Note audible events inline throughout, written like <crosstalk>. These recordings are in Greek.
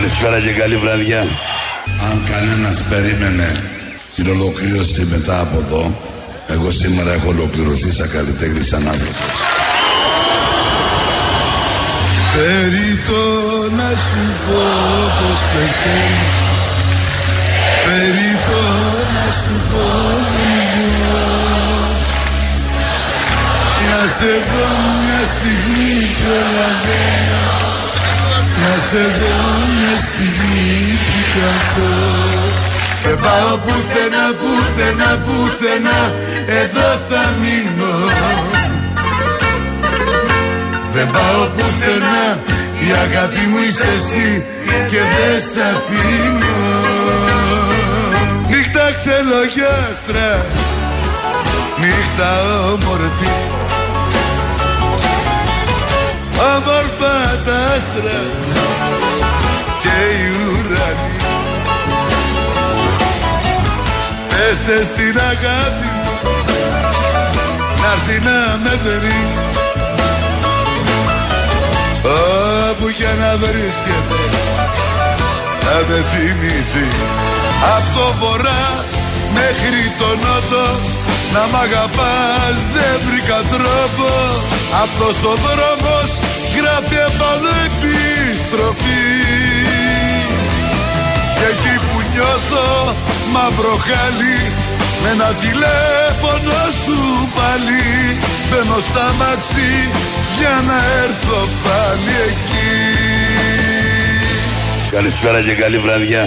Καλησπέρα και καλή βραδιά. Αν κανένας περίμενε την ολοκλήρωση μετά από εδώ, εγώ σήμερα έχω ολοκληρωθεί σαν καλλιτέχνη, σαν άνθρωπος. Περίτω να σου πω πως πεθαίνω Περίτω να σου πω δεν ζω Να σε δω μια στιγμή προλαβαίνω Να σε δω μια στιγμή που κάτσω Δεν πάω πουθενά, πουθενά, πουθενά. Εδώ θα μείνω. Δεν πάω πουθενά. Η αγάπη μου είσαι εσύ Και δεν σ' αφήνω. Νύχτα ξελογιάστρα. Νύχτα όμορφη Όμορφα τα άστρα Και οι ουρανοί Πέστε στην αγάπη Να'ρθει να με βρει. Όπου για να βρίσκεται να με θυμηθεί. Απ' το βορρά μέχρι το νότο να μ' αγαπάς δεν βρήκα τρόπο Αυτός ο δρόμος γράφει επάνω επιστροφή Και εκεί που νιώθω μαύρο χάλι με ένα τηλέφωνο σου πάλι Μπαίνω στα μαξί για να έρθω πάλι εκεί Καλησπέρα και καλή βραδιά.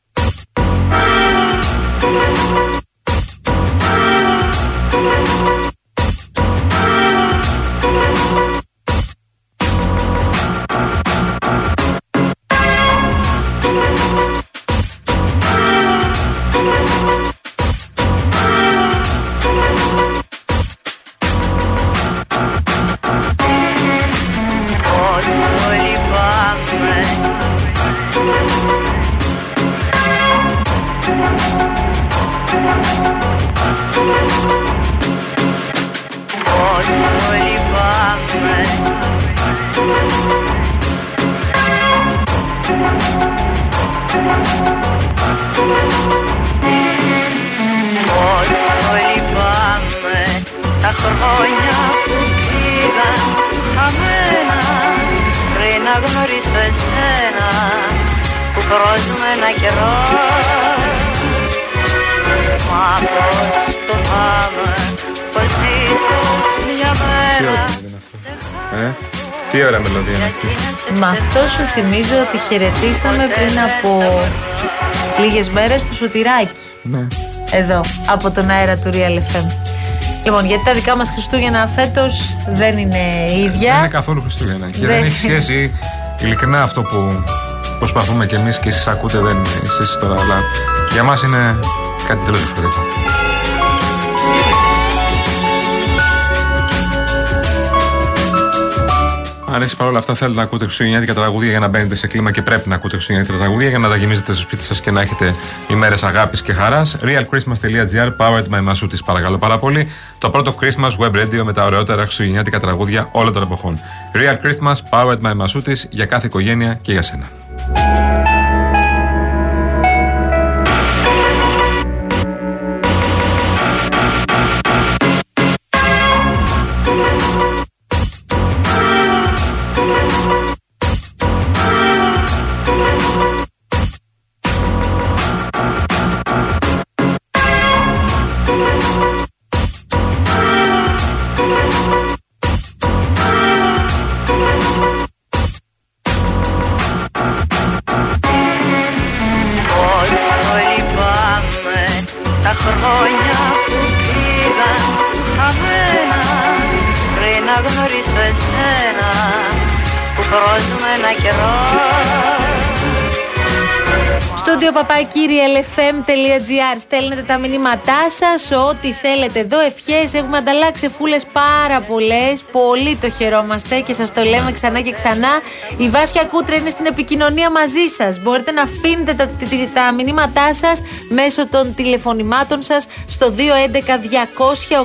Όλοι, όλοι πάμε τα χρόνια που πήγαν χαμένα πριν να γνωρίσω εσένα που πρόσμενα καιρό Μα πώς το πάμε πως ίσως μια θυμίζω ότι χαιρετήσαμε πριν από λίγες μέρες το Σωτηράκι. Ναι. Εδώ, από τον αέρα του Real FM. Λοιπόν, γιατί τα δικά μας Χριστούγεννα φέτος δεν είναι ίδια. Δεν είναι καθόλου Χριστούγεννα. Και δεν, έχει σχέση ειλικρινά αυτό που προσπαθούμε κι εμείς και εσείς ακούτε δεν είναι εσείς τώρα, αλλά για μας είναι κάτι τελείως διαφορετικό. Αν εσεί παρόλα αυτά θέλετε να ακούτε χριστουγεννιάτικα τραγούδια για να μπαίνετε σε κλίμα και πρέπει να ακούτε χριστουγεννιάτικα τραγούδια για να τα γεμίζετε στο σπίτι σας και να έχετε ημέρες αγάπης και χαράς, realchristmas.gr, powered by Masutis, παρακαλώ πάρα πολύ. Το πρώτο Christmas web radio με τα ωραιότερα χριστουγεννιάτικα τραγούδια όλων των εποχών. Real Christmas, powered by Masutis για κάθε οικογένεια και για σένα. παπάκυριελεφm.gr Στέλνετε τα μηνύματά σας, ό,τι θέλετε εδώ. Ευχές, έχουμε ανταλλάξει φούλες πάρα πολλές. Πολύ το χαιρόμαστε και σας το λέμε ξανά και ξανά. Η Βάσια Κούτρα είναι στην επικοινωνία μαζί σας. Μπορείτε να αφήνετε τα, τα, τα μηνύματά σας μέσω των τηλεφωνημάτων σας στο 211 200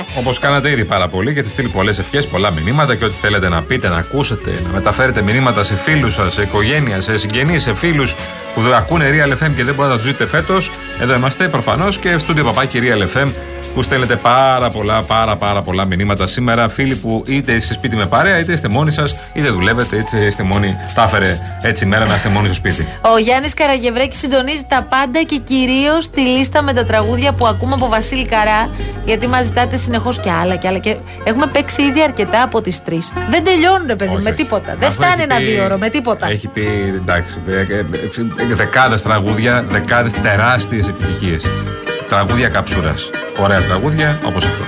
8200. Όπως κάνατε ήδη πάρα πολύ, γιατί στείλει πολλές ευχές, πολλά μηνύματα και ό,τι θέλετε να πείτε, να ακούσετε, να μεταφέρετε μηνύματα σε φίλους σας, σε οικογένεια, σε συγγενείς, σε φίλους που ακούνε Real FM και δεν μπορείτε να του ζείτε φέτος. Εδώ είμαστε προφανώς και στο παπάκι Real FM που στέλνετε πάρα πολλά, πάρα πάρα πολλά μηνύματα σήμερα. Φίλοι που είτε είστε σπίτι με παρέα, είτε είστε μόνοι σας, είτε δουλεύετε, είτε είστε μόνοι. Τα έφερε έτσι η μέρα να είστε μόνοι στο σπίτι. Ο Γιάννης Καραγευρέκης συντονίζει τα πάντα και κυρίως τη λίστα με τα τραγούδια που ακούμε από Βασίλη Καρά. Γιατί μας ζητάτε συνεχώς και άλλα και άλλα. Και έχουμε παίξει ήδη αρκετά από τις τρεις. Δεν τελειώνουν, παιδί, με τίποτα. Δεν φτάνει ένα δύο ώρο, με τίποτα. Έχει πει εντάξει, δεκάδες τραγούδια, δεκάδες τεράστιες επιτυχίες. Τραγούδια καψούρας. Ωραία τραγούδια όπως αυτό.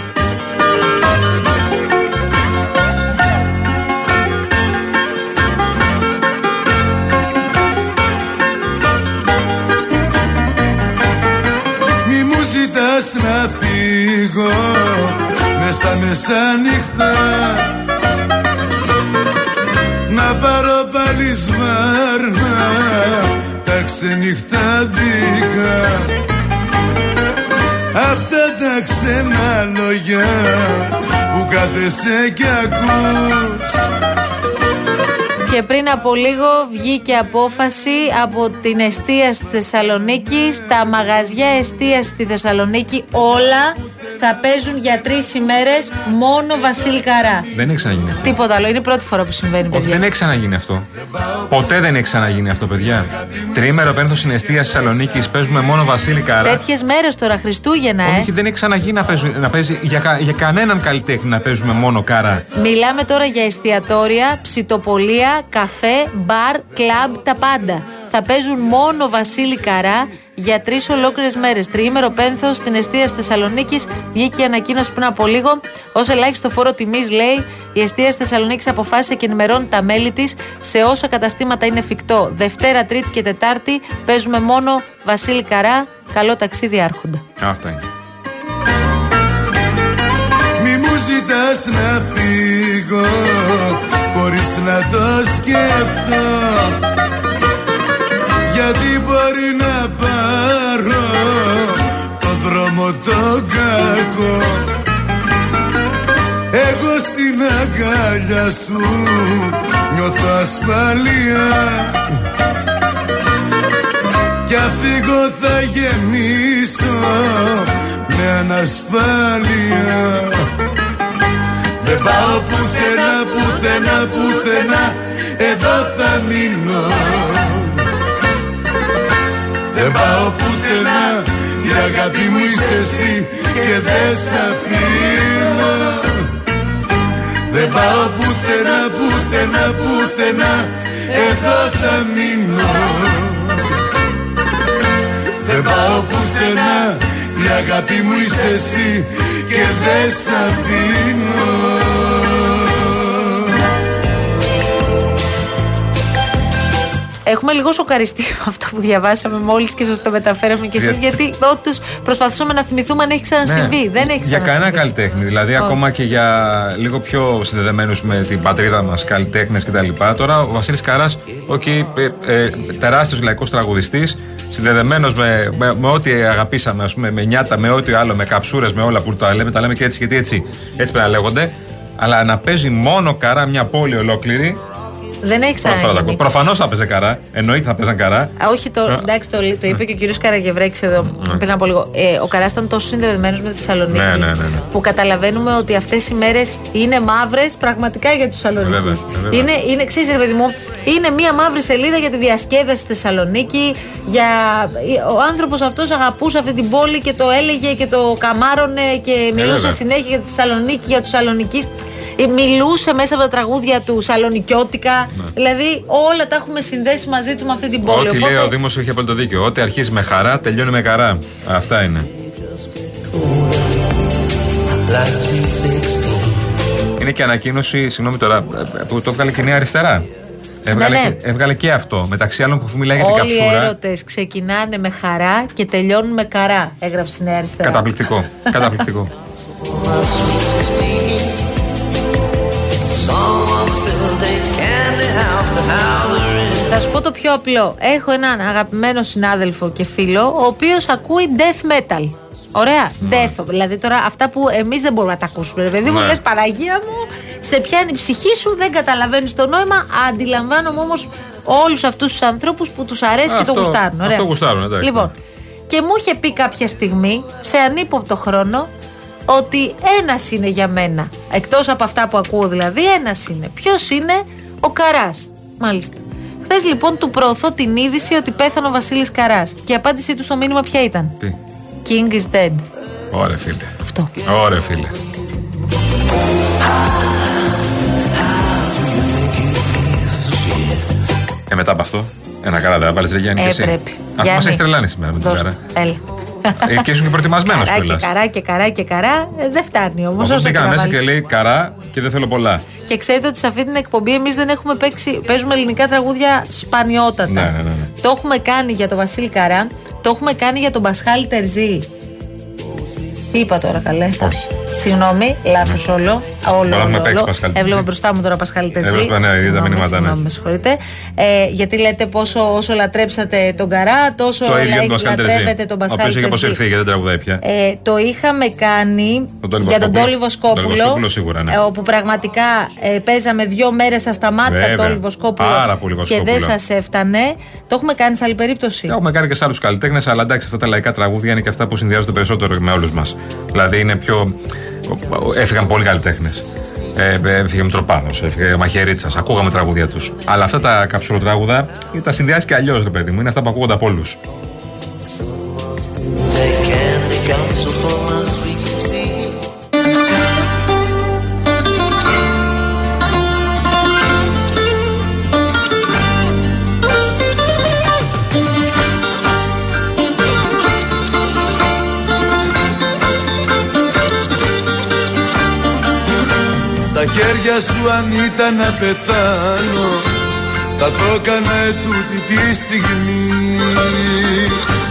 Μη μου ζητάς να φύγω μες στα μεσάνυχτα να πάρω πάλι σβάρνα τα ξενυχτάδικα ξένα λόγια που κάθεσαι και ακούς. Και πριν από λίγο βγήκε απόφαση από την εστία στη Θεσσαλονίκη, στα μαγαζιά εστία στη Θεσσαλονίκη όλα θα παίζουν για τρεις ημέρες μόνο Βασίλη Καρά. Δεν έχει ξαναγίνει αυτό. Τίποτα άλλο. Είναι η πρώτη φορά που συμβαίνει, παιδιά. Όχι, δεν έχει ξαναγίνει αυτό. Ποτέ δεν έχει ξαναγίνει αυτό, παιδιά. Τρίμερο πένθο συναισθία Θεσσαλονίκης παίζουμε μόνο Βασίλη Καρά. Τέτοιες μέρες τώρα, Χριστούγεννα, ε. Όχι, δεν έχει ξαναγίνει να, παίζει, να παίζει για, για κανέναν καλλιτέχνη να παίζουμε μόνο Καρά. Μιλάμε τώρα για εστιατόρια, ψητοπολία, καφέ, μπαρ, κλαμπ, τα πάντα. Θα παίζουν μόνο Βασίλη Καρά για τρεις ολόκληρες μέρες. Τριήμερο πένθος στην αιστεία Θεσσαλονίκης. Βγήκε η ανακοίνωση πριν από λίγο. Ω ελάχιστο φόρο τιμής, λέει, η αιστεία Θεσσαλονίκης αποφάσισε και ενημερώνει τα μέλη της σε όσα καταστήματα είναι εφικτό. Δευτέρα, Τρίτη και Τετάρτη παίζουμε μόνο Βασίλη Καρά. Καλό ταξίδι, Άρχοντα. Αυτά είναι. Μη μου ζητάς να φύγω χωρίς να το σκεφτώ γιατί μπορεί να πάρω το δρόμο το κακό; Εγώ στην αγκάλια σου νιώθω ασφαλεία κι αφήγω θα γεμίσω με ανασφάλεια. Δεν πάω πουθενά, πουθενά, πουθενά. Εδώ θα μείνω Δεν πάω πουθενά Η αγάπη μου είσαι εσύ Και δεν σ' αφήνω. Δεν πάω πουθενά, πουθενά, πουθενά Εδώ θα μείνω. Δεν πάω πουθενά Η αγάπη μου είσαι εσύ Και δεν σ' αφήνω Έχουμε λίγο σοκαριστεί με <laughs> αυτό που διαβάσαμε μόλις και σας το μεταφέραμε κι εσείς. Γιατί- Γιατί όντως προσπαθούσαμε να θυμηθούμε αν έχει ξανασυμβεί. Δεν έχει Ναι. Για ξανασυμβεί. κανένα καλλιτέχνη. Δηλαδή, Όχι. ακόμα και για λίγο πιο συνδεδεμένους με την πατρίδα μας καλλιτέχνες κτλ. Τώρα, ο Βασίλης Καράς, okay, ε, ε, τεράστιος λαϊκός τραγουδιστής, συνδεδεμένος με, με, με ό,τι αγαπήσαμε, ας πούμε, με νιάτα, με ό,τι άλλο, με καψούρες, με όλα που τα λέμε, τα λέμε και έτσι, γιατί έτσι, έτσι πρέπει να λέγονται. Αλλά να παίζει μόνο καρά μια πόλη ολόκληρη. Δεν έχει ξαναγίνει. Προφανώς θα παίζει καρά. Εννοείται θα παίζαν καρά. Α, Όχι, το, Ε, εντάξει, το, το είπε και ο κύριος Καραγευρέκη εδώ πριν από λίγο. Ε, ο Καράς ήταν τόσο συνδεδεμένος με τη Θεσσαλονίκη Ναι, ναι, ναι, ναι. που καταλαβαίνουμε ότι αυτές οι μέρες είναι μαύρες πραγματικά για του Βέβαια, Θεσσαλονίκη. βέβαια. Είναι, είναι ξέρεις, ρε παιδί μου, είναι μία μαύρη σελίδα για τη διασκέδαση στη Θεσσαλονίκη. Για... Ο άνθρωπος αυτός αγαπούσε αυτή την πόλη και το έλεγε και το καμάρωνε και μιλούσε Ε, βέβαια. συνέχεια για τη Θεσσαλονίκη, για τους Σαλονικεί. Μιλούσε μέσα από τα τραγούδια του Σαλονικιώτικα. Δηλαδή όλα τα έχουμε συνδέσει μαζί του με αυτή την πόλη. Ναι. Ό,τι λέει ο Δήμος έχει απόλυτο δίκιο. Ό,τι αρχίζει με χαρά, τελειώνει με καρά. Αυτά είναι. Είναι και ανακοίνωση, συγγνώμη τώρα, που το έβγαλε και η Νέα Αριστερά. Έβγαλε, Ναι, ναι. Και, έβγαλε και αυτό. Μεταξύ άλλων που μιλάει για την Όλοι οι καψούρα. έρωτες ξεκινάνε με χαρά και τελειώνουν με καρά. Έγραψε η Νέα Αριστερά. Καταπληκτικό. Καταπληκτικό. <laughs> Θα σου πω το πιο απλό. Έχω έναν αγαπημένο συνάδελφο και φίλο, ο οποίος ακούει death metal. Ωραία. Death. Δηλαδή τώρα αυτά που εμείς δεν μπορούμε να τα ακούσουμε. Ρε παιδί μου, Ναι. λες Παναγία μου, σε πιάνει η ψυχή σου, δεν καταλαβαίνεις το νόημα. Αντιλαμβάνομαι όμως όλους αυτούς τους ανθρώπους που τους αρέσει και το Αυτό- γουστάρουν. Ωραία. αυτό γουστάρουν, εντάξει. Λοιπόν, και μου είχε πει κάποια στιγμή, σε ανύποπτο χρόνο, ότι ένας είναι για μένα. Εκτός από αυτά που ακούω δηλαδή, ένας είναι. Ποιος είναι; Ο Καράς. Μάλιστα. Χθε λοιπόν του προωθώ την είδηση ότι πέθανε ο Βασίλης Καράς. Και η απάντησή του στο μήνυμα ποια ήταν; Τι; King is dead. Ωραία, φίλε. Αυτό. Ωραία, φίλε. Ε, μετά από αυτό, ένα καλά δεν βάλει, Γιάννη. και Ε, εσύ. πρέπει. Αυτό μας Γιάννη, έχεις τρελάνει σήμερα με την Δώσ' καρά. του. Έλα. Ε, και ήσουν και προετοιμασμένος Καρά και κιόλα. καρά και καρά και καρά. Ε, δεν φτάνει όμως. Αυτό μπήκαμε μέσα και λέει καρά και δεν θέλω πολλά. Και ξέρετε ότι σε αυτή την εκπομπή εμείς δεν έχουμε παίξει. Παίζουμε ελληνικά τραγούδια σπανιότατα. Ναι, ναι, ναι, ναι. Το έχουμε κάνει για τον Βασίλη Καρά. Το έχουμε κάνει για τον Πασχάλη Τερζή. Τι είπα τώρα, καλέ; Όχι. Συγγνώμη, λάθος όλο. Όλο, Τώρα όλο, έχουμε παίξει όλο. Πασχάλη Τερζή. Έβλεπα μπροστά μου τώρα Πασχάλη Τερζή. Έβλεπα, ναι, είδα τα Συγγνώμη, μηνύματα, ναι. Συγγνώμη, με συγχωρείτε. Ε, γιατί λέτε πόσο όσο λατρέψατε τον Καρά, τόσο Το ίδιο λα- τον Πασχάλη λατρεύετε Τερζή. τον Ο οποίος Πασχάλη είχε Τερζή. αποσυρθεί γιατί δεν τραγουδάει πια. Ε, το είχαμε κάνει Τον Τόλι για τον Βοσκόπουλο. Τόλι Βοσκόπουλο. Τόλι Βοσκόπουλο σίγουρα, ναι. ε, όπου πραγματικά ε, παίζαμε δύο μέρες ασταμάτητα Βέβαια. Τόλι Βοσκόπουλο. Πάρα πολύ Και δεν Βοσκόπουλο. σας έφτανε. Το έχουμε κάνει σε άλλη περίπτωση. Τα έχουμε κάνει και σε άλλους καλλιτέχνες, αλλά εντάξει, αυτά τα λαϊκά τραγούδια είναι και αυτά που συνδυάζονται περισσότερο με όλους μας. Δηλαδή είναι πιο. Έφυγαν πολλοί καλλιτέχνες. Ε, έφυγε Μητροπάνος, έφυγε Μαχαιρίτσας, ακούγαμε τραγούδια τους. Αλλά αυτά τα καψουροτράγουδα τα συνδυάζει και αλλιώς, ρε παιδί μου. Είναι αυτά που ακούγονται από όλους. Χέρια σου αν ήταν να πεθάνω Θα το έκανα τούτη τη στιγμή.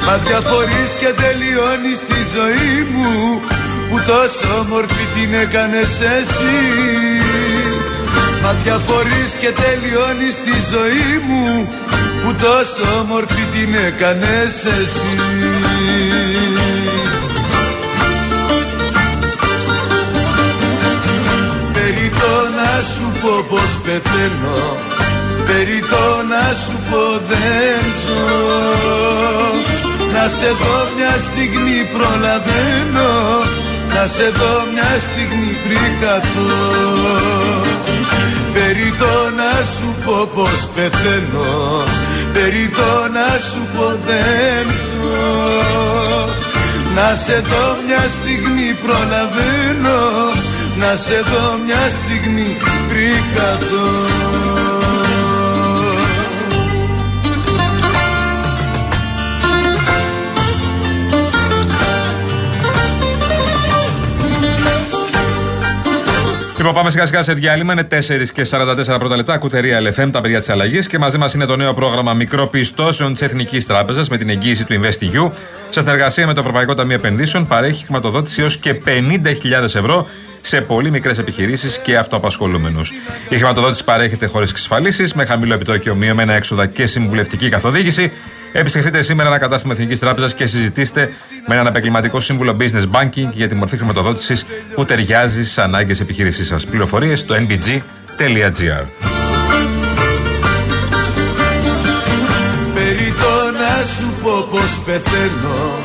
Μα διαφορείς και τελειώνεις τη ζωή μου Που τόσο όμορφη την έκανες εσύ. Μα διαφορείς και τελειώνεις τη ζωή μου Που τόσο όμορφη την έκανες εσύ πεθαίνω Περί το να σου πω δεν ζω. Να σε δω μια στιγμή προλαβαίνω. Να σε δω μια στιγμή πριν καθώ. Περί το να σου πω πως πεθαίνω. Περί το να σου πω δεν ζω. Να σε δω μια στιγμή προλαβαίνω Να σε δω μια στιγμή πριν καθώ Λοιπόν, πάμε σιγά σιγά σε διάλειμμα. Είναι 4 και 44 πρώτα λεπτά. Κουτερία LFM, τα παιδιά της αλλαγής. Και μαζί μας είναι το νέο πρόγραμμα μικροπιστώσεων της Εθνικής Τράπεζας με την εγγύηση του InvestEU. Σε συνεργασία με το Ευρωπαϊκό Ταμείο Επενδύσεων παρέχει χρηματοδότηση έως και 50.000 ευρώ σε πολύ μικρές επιχειρήσεις και αυτοαπασχολούμενους. Η χρηματοδότηση παρέχεται χωρίς εξασφαλίσεις, με χαμηλό επιτόκιο, μειωμένα έξοδα και συμβουλευτική καθοδήγηση. Επισκεφτείτε σήμερα ένα κατάστημα Εθνικής Τράπεζας και συζητήστε με έναν επαγγελματικό σύμβουλο business banking για τη μορφή χρηματοδότησης που ταιριάζει στις ανάγκες επιχείρησή σας. Πληροφορίες στο nbg.gr. Περί το να σου πω πως πεθαίνω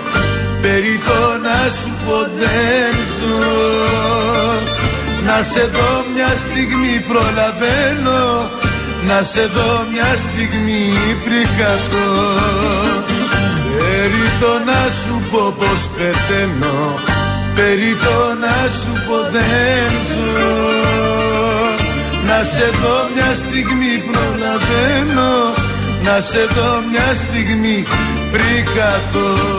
Περί το να σου πω δεν ζω Να σε δω μια στιγμή προλαβαίνω Να σε δω μια στιγμή πριν καθώ Περί το να σου πω πως πεθαίνω Περί το να σου πω δεν ζω. Να σε δω μια στιγμή προλαβαίνω Να σε δω μια στιγμή πριν καθώ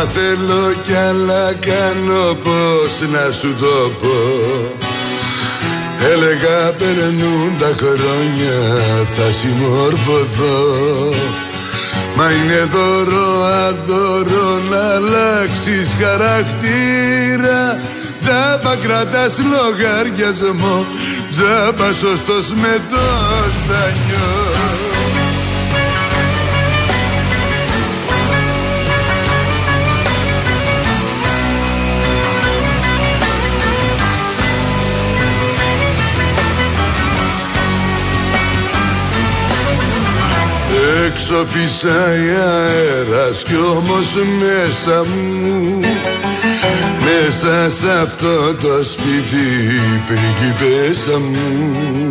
Αλλά θέλω κι άλλα κάνω πως να σου το πω. Έλεγα περνούν τα χρόνια θα συμμορφωθώ. Μα είναι δώρο αδώρο να αλλάξεις χαρακτήρα. Τζάμπα κρατάς λογαριασμό Τζάμπα σωστός με το στανιό Έξω φυσάει αέρας κι όμως μέσα μου. Μέσα σε αυτό το σπίτι πριγκιπέσα μου.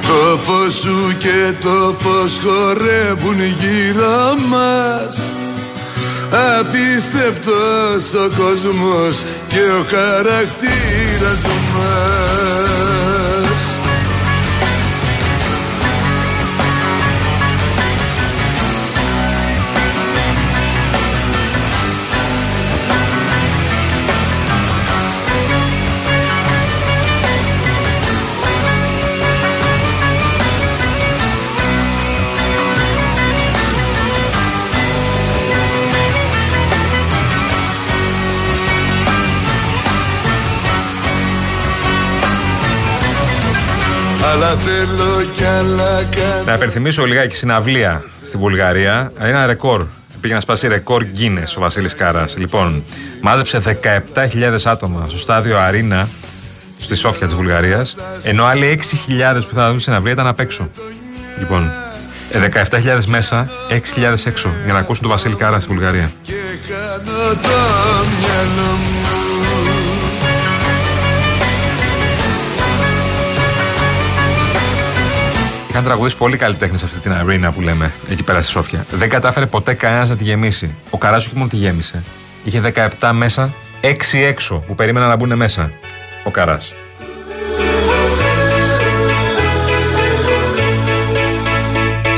Το φως σου και το φως χορεύουν γύρω μας. Απίστευτος ο κόσμος και ο χαρακτήρας μας Αλλά θέλω κι άλλα κάνω Να υπενθυμίσω λιγάκι συναυλία στη Βουλγαρία. Ένα ρεκόρ. Πήγε να σπάσει ρεκόρ Guinness ο Βασίλης Κάρας. Λοιπόν, μάζεψε 17.000 άτομα στο στάδιο Αρίνα στη Σόφια της Βουλγαρίας. Ενώ άλλοι 6.000 που θα δουν συναυλία ήταν απ' έξω. Λοιπόν, ε, 17.000 μέσα, 6.000 έξω για να ακούσουν τον Βασίλη Κάρα στη Βουλγαρία. και Είχαν τραγουδίσει πολύ καλλιτέχνε σε αυτή την αρίνα που λέμε εκεί πέρα στη Σόφια. Δεν κατάφερε ποτέ κανένας να τη γεμίσει. Ο Καράσου όχι μόνο τη γέμισε. Είχε 17 μέσα, 6 έξω που περίμεναν να μπουν μέσα. Ο Καράς.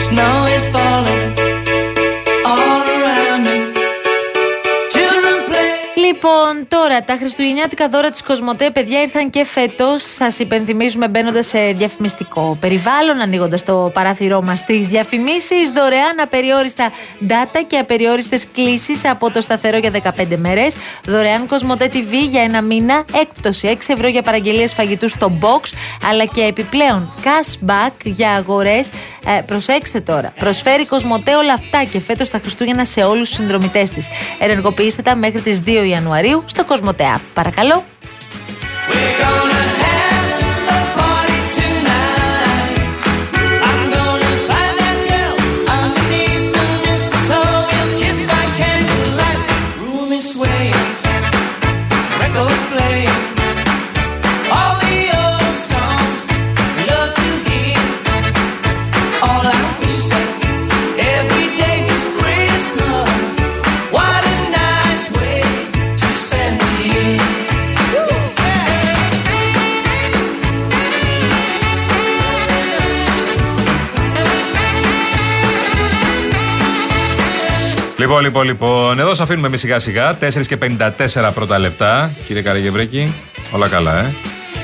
Snow is falling all around me. Children play. Λοιπόν, τώρα τα χριστουγεννιάτικα δώρα της Κοσμοτέ, παιδιά, ήρθαν και φέτος. Σας υπενθυμίζουμε μπαίνοντας σε διαφημιστικό περιβάλλον, ανοίγοντας το παράθυρό μας τι διαφημίσεις. Δωρεάν απεριόριστα data και απεριόριστες κλήσεις από το σταθερό για 15 μέρες. Δωρεάν Κοσμοτέ TV για ένα μήνα. Έκπτωση 6 ευρώ για παραγγελίες φαγητού στο box. Αλλά και επιπλέον cashback για αγορές. Ε, προσέξτε τώρα. Προσφέρει Κοσμοτέ όλα αυτά και φέτος τα Χριστούγεννα σε όλους τους συνδρομητές της. Ενεργοποιήστε τα μέχρι τις 2 Ιανουαρίου στο Κοσμοτέ App. Παρακαλώ. Λοιπόν, λοιπόν, λοιπόν. Εδώ σα αφήνουμε εμείς σιγά σιγά. 4 και 54 πρώτα λεπτά. Κύριε Καραγευρέκη, όλα καλά, ε;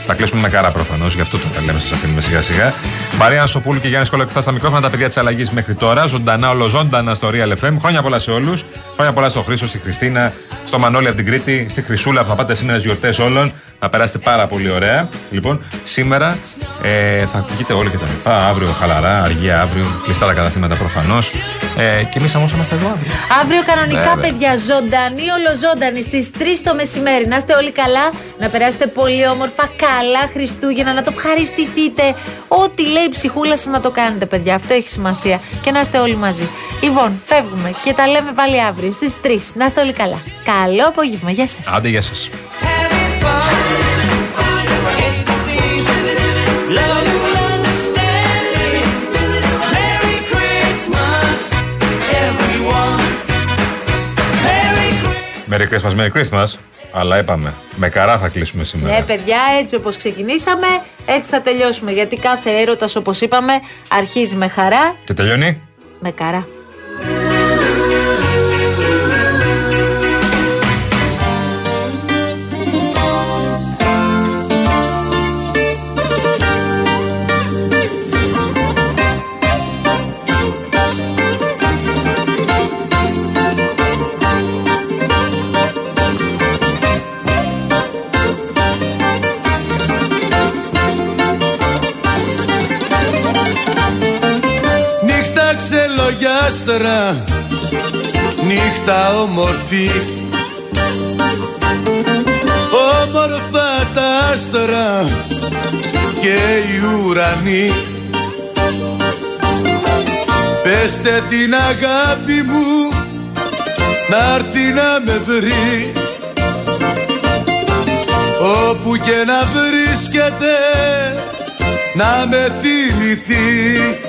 Θα κλείσουμε με καρά προφανώς, γι' αυτό το λέμε, σας αφήνουμε σιγά σιγά. Μαρία Σοπούλου και Γιάννη Κολοκυθά στα μικρόφωνα, τα παιδιά της αλλαγής μέχρι τώρα. Ζωντανά, ολοζώντανα στο Real FM. Χρόνια πολλά σε όλους. Χρόνια πολλά στο Χρήσο, στη Χριστίνα, στο Μανώλη από την Κρήτη, στη Χρυσούλα που θα πάτε σήμερα γιορτές όλων. Να περάσετε πάρα πολύ ωραία. Λοιπόν, σήμερα ε, θα βγείτε όλοι και τα λοιπά. Αύριο χαλαρά, αργία αύριο, κλειστά τα καταστήματα προφανώς. Ε, και εμείς όμως είμαστε εδώ αύριο. Αύριο κανονικά, Βέβαια. παιδιά, ζωντανή, ολοζώντανη στις 3 το μεσημέρι. Να είστε όλοι καλά, να περάσετε πολύ όμορφα, καλά Χριστούγεννα, να το ευχαριστηθείτε. Ό,τι λέει η ψυχούλα σας να το κάνετε, παιδιά. Αυτό έχει σημασία. Και να είστε όλοι μαζί. Λοιπόν, φεύγουμε και τα λέμε πάλι αύριο στις 3. Να είστε όλοι καλά. Καλό απόγευμα. Γεια σας. Άντε, γεια σας. Merry Christmas, Merry Christmas. Αλλά είπαμε, με καρά θα κλείσουμε σήμερα. Ναι, παιδιά, έτσι όπως ξεκινήσαμε, έτσι θα τελειώσουμε. Γιατί κάθε έρωτας, όπως είπαμε, αρχίζει με χαρά. Και τελειώνει; Με καρά. Άστρα νύχτα όμορφη. Όμορφα τα άστρα και οι ουρανοί. Πεστε την αγάπη μου να έρθει να με βρει. Όπου και να βρίσκεται να με θυμηθεί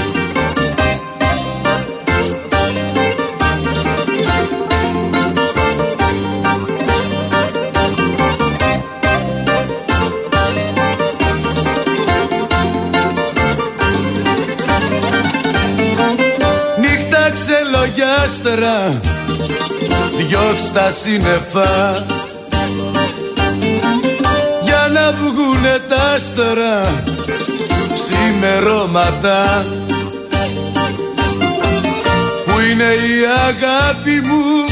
ξελογιάστερα Διώξ' τα σύννεφα. Για να βγουνε τα άστερα Ξημερώματα. Που είναι η αγάπη μου.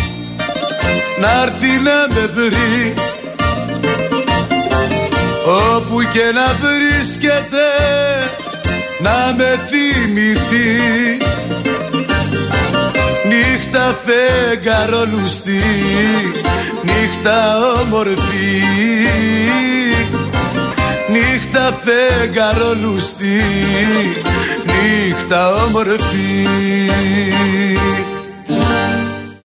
Να έρθει να με βρει. Όπου και να βρίσκεται. Να με θυμηθεί Νύχτα φεγγαρόλουστη, νύχτα όμορφη. Νύχτα φεγγαρόλουστη, νύχτα όμορφη